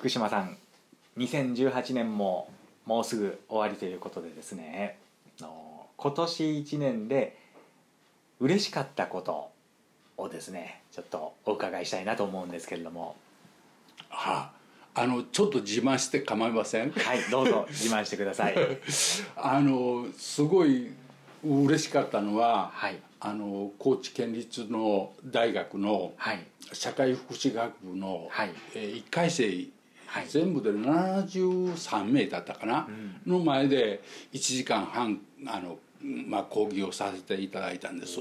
福島さん2018年ももうすぐ終わりということでですねの今年1年で嬉しかったことをですねちょっとお伺いしたいなと思うんですけれども。はあ、あのちょっと自慢して構いません？はいどうぞ自慢してください。あのすごい嬉しかったのは、はい。あの高知県立の大学のはい。社会福祉学部の、はい。えー1回生、はい。全部で73名だったかな、の前で1時間半あの、まあ、講義をさせていただいたんです。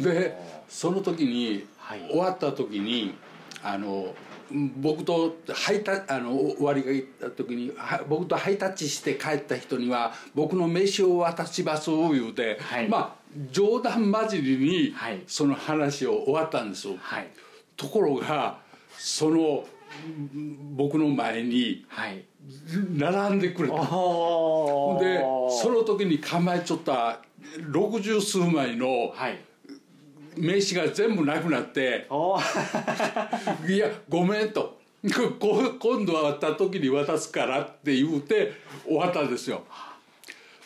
でその時に、はい。終わった時にあの僕とハイタあの終わりがいった時には僕とハイタッチして帰った人には僕の名刺を渡します言うて、はい。まあ冗談交じりにはい。その話を終わったんです、はい。ところがそのん僕の前にはい。並んでくれた。おでその時に構えちょった60数枚のはい。名刺が全部なくなっておー「いやごめん」と「こ今度は会った時に渡すから」って言うて終わったんですよ。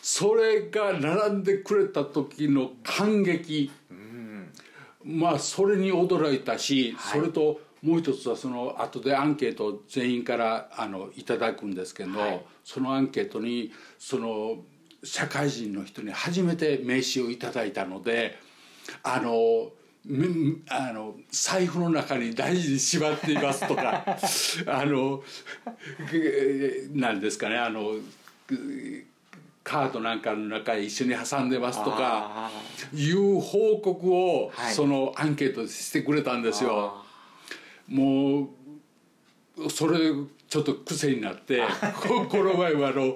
それが並んでくれた時の感激。まあそれに驚いたし、はい。それともう一つはその後でアンケートを全員からあのいただくんですけど、はい。そのアンケートにその社会人の人に初めて名刺をいただいたのであのめあの財布の中に大事に縛っていますとか あのえなんですかねあのカードなんかの中へ一緒に挟んでますとかあいう報告をはい。そのアンケートでしてくれたんですよ。もうそれちょっと癖になってこ この前はあの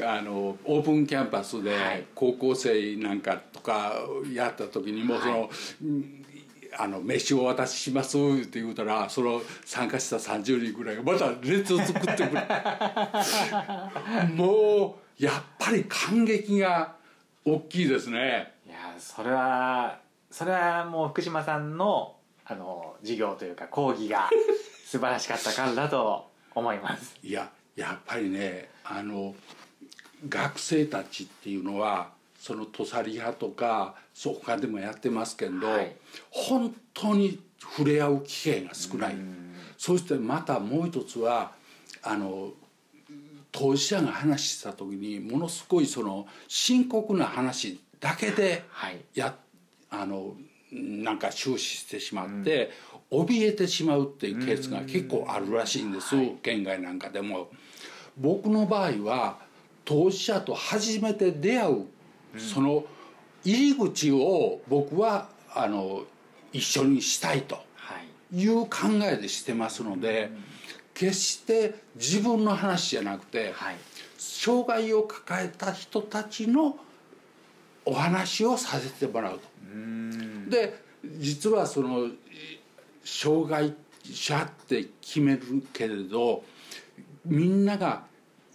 あのオープンキャンパスはいで高校生なんかとかやった時にもその、うんあの飯をお渡ししますって言うたらその参加した30人ぐらいがまた列を作ってくれもうやっぱり感激が大きいですね。いやそれはそれはもう福島さんのあの授業というか講義が素晴らしかったからだと思います。いややっぱりねあの学生たちっていうのはその土佐リハとかそう他でもやってますけど、はい。本当に触れ合う機会が少ない。そしてまたもう一つはあの当事者が話した時にものすごいその深刻な話だけではい。やあのなんか終始してしまって、怯えてしまうっていうケースが結構あるらしいんです、県外なんかでも。僕の場合は当事者と初めて出会う、その入り口を僕はあの一緒にしたいとはい。いう考えでしてますので、決して自分の話じゃなくて、はい。障害を抱えた人たちのお話をさせてもらうと。うん。で実はその障害者って決めるけれどみんなが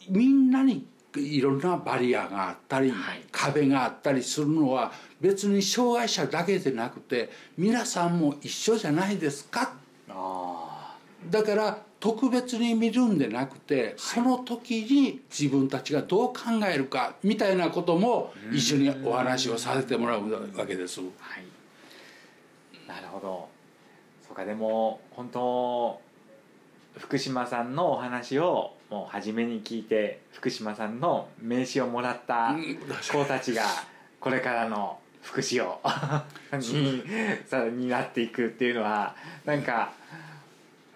みんなにいろんなバリアがあったり、はい。壁があったりするのは別に障害者だけでなくて皆さんも一緒じゃないですか。あだから特別に見るんでなくて、その時に自分たちがどう考えるかみたいなことも一緒にお話をさせてもらうわけです。ーはい。なるほど。そうかでも本当福島さんのお話をもう初めに聞いて福島さんの名刺をもらったうん。子たちがこれからの福祉を にさになっていくっていうのはなんか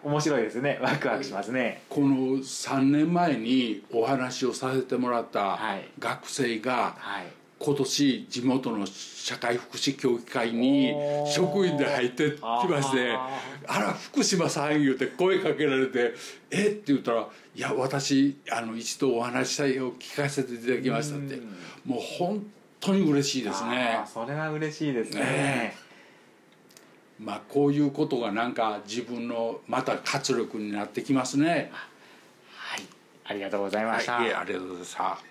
面白いですね。ワクワクしますね。この3年前にお話をさせてもらったはい。学生がはい。今年地元の社会福祉協議会に職員で入ってきましてあ「あら福島さん」言うて声かけられて「え？っ?」て言ったら「いや私あの一度お話ししたいを聞かせていただきました」って。うん。もう本当に嬉しいですね。それは嬉しいですね。ねまあこういうことがなんか自分のまた活力になってきますね。はいありがとうございました、はい、ありがとうございました。